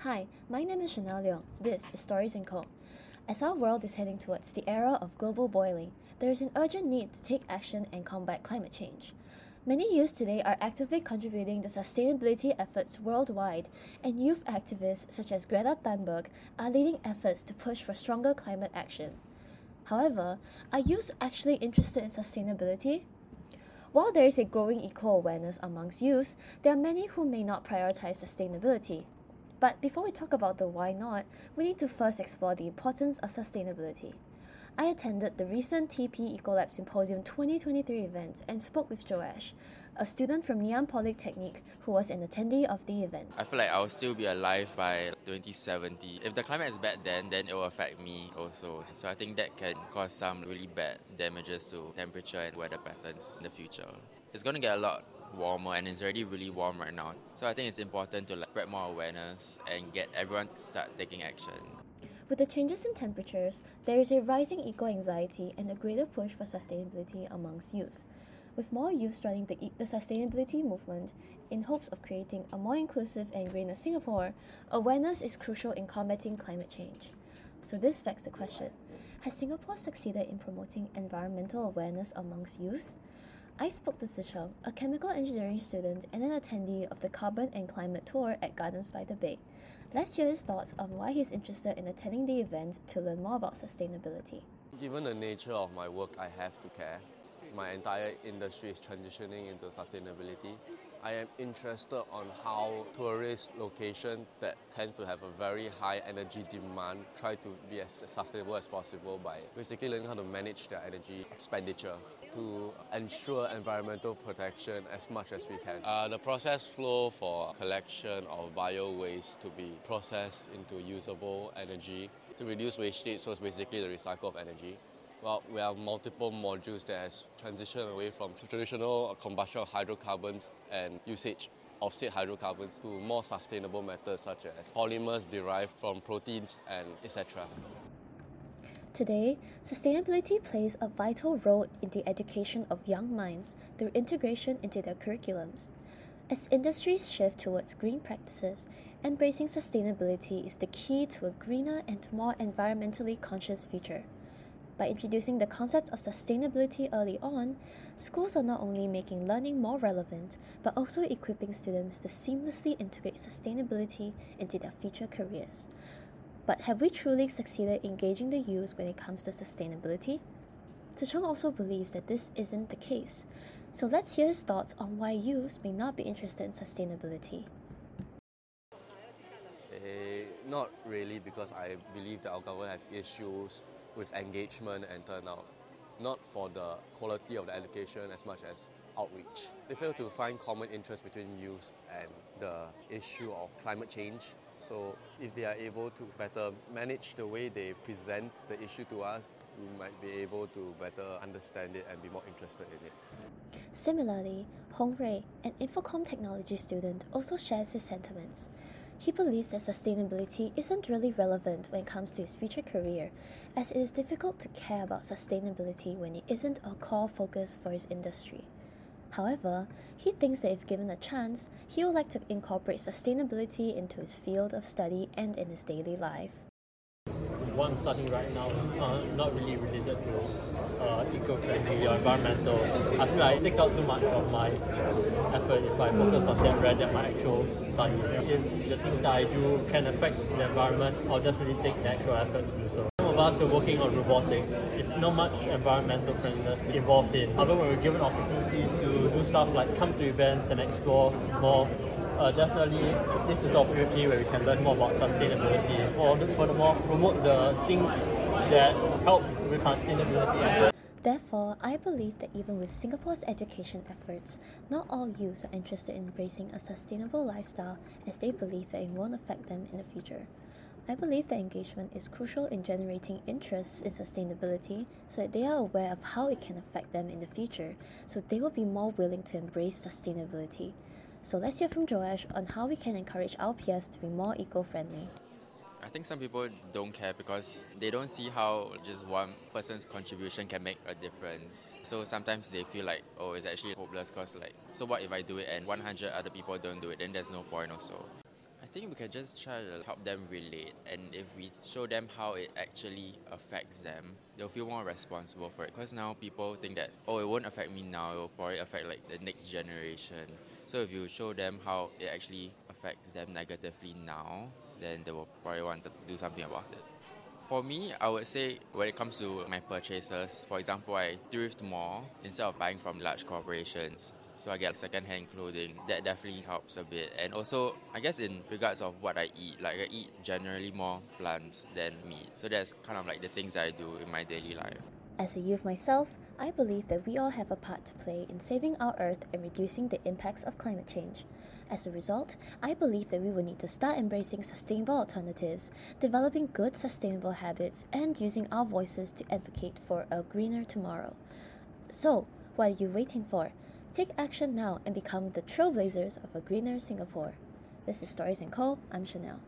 Hi, my name is Chanel Leong. This is Stories & Co. As our world is heading towards the era of global boiling, there is an urgent need to take action and combat climate change. Many youths today are actively contributing to sustainability efforts worldwide, and youth activists such as Greta Thunberg are leading efforts to push for stronger climate action. However, are youth actually interested in sustainability? While there is a growing eco awareness amongst youths, there are many who may not prioritize sustainability. But before we talk about the why not, we need to first explore the importance of sustainability. I attended the recent TP Ecolab Symposium 2023 event and spoke with Joash, a student from Ann Polytechnic who was an attendee of the event. I feel like I'll still be alive by 2070. If the climate is bad then, then it will affect me also. So I think that can cause some really bad damages to temperature and weather patterns in the future. It's going to get a lot warmer and it's already really warm right now. So I think it's important to like, spread more awareness and get everyone to start taking action. With the changes in temperatures, there is a rising eco anxiety and a greater push for sustainability amongst youth. With more youth joining the, the sustainability movement in hopes of creating a more inclusive and greener Singapore, awareness is crucial in combating climate change. So, this begs the question Has Singapore succeeded in promoting environmental awareness amongst youth? I spoke to Zicheng, a chemical engineering student and an attendee of the Carbon and Climate Tour at Gardens by the Bay. Let's hear his thoughts on why he's interested in attending the event to learn more about sustainability. Given the nature of my work, I have to care. My entire industry is transitioning into sustainability. I am interested on how tourist locations that tend to have a very high energy demand try to be as sustainable as possible by basically learning how to manage their energy expenditure to ensure environmental protection as much as we can. Uh, the process flow for collection of bio waste to be processed into usable energy to reduce wastage, so it's basically the recycle of energy. Well, we have multiple modules that has transitioned away from traditional combustion of hydrocarbons and usage of said hydrocarbons to more sustainable methods such as polymers derived from proteins and etc. Today, sustainability plays a vital role in the education of young minds through integration into their curriculums. As industries shift towards green practices, embracing sustainability is the key to a greener and more environmentally conscious future. By introducing the concept of sustainability early on, schools are not only making learning more relevant, but also equipping students to seamlessly integrate sustainability into their future careers. But have we truly succeeded engaging the youth when it comes to sustainability? Zicheng also believes that this isn't the case. So let's hear his thoughts on why youth may not be interested in sustainability. Uh, not really, because I believe that our government has issues with engagement and turnout, not for the quality of the education as much as outreach. They fail to find common interest between youth and the issue of climate change so if they are able to better manage the way they present the issue to us, we might be able to better understand it and be more interested in it. Similarly, Hong Rui, an Infocomm technology student, also shares his sentiments. He believes that sustainability isn't really relevant when it comes to his future career, as it is difficult to care about sustainability when it isn't a core focus for his industry. However, he thinks that if given a chance, he would like to incorporate sustainability into his field of study and in his daily life. What I'm studying right now is uh, not really related to uh, eco-friendly or environmental. I feel like I take out too much of my effort if I focus on that rather than my actual studies. If the things that I do can affect the environment, I'll definitely take the actual effort to do so Some of us who are working on robotics. It's not much environmental friendliness involved in. However, we're given opportunities to do stuff like come to events and explore more, uh, definitely this is an opportunity where we can learn more about sustainability. Or furthermore, promote the things that help with sustainability. Therefore, I believe that even with Singapore's education efforts, not all youths are interested in embracing a sustainable lifestyle as they believe that it won't affect them in the future. I believe that engagement is crucial in generating interest in sustainability so that they are aware of how it can affect them in the future, so they will be more willing to embrace sustainability. So let's hear from Joash on how we can encourage our peers to be more eco friendly. I think some people don't care because they don't see how just one person's contribution can make a difference. So sometimes they feel like, oh, it's actually hopeless because, like, so what if I do it and 100 other people don't do it? Then there's no point also. I think we can just try to help them relate, and if we show them how it actually affects them, they'll feel more responsible for it. Because now people think that, oh, it won't affect me now, it will probably affect like the next generation. So if you show them how it actually affects them negatively now, then they will probably want to do something about it. For me, I would say when it comes to my purchases, for example, I thrift more instead of buying from large corporations. So I get second-hand clothing. That definitely helps a bit. And also, I guess in regards of what I eat, like I eat generally more plants than meat. So that's kind of like the things I do in my daily life. As a youth myself, I believe that we all have a part to play in saving our Earth and reducing the impacts of climate change. As a result, I believe that we will need to start embracing sustainable alternatives, developing good sustainable habits, and using our voices to advocate for a greener tomorrow. So, what are you waiting for? Take action now and become the trailblazers of a greener Singapore. This is Stories & Co. I'm Chanel.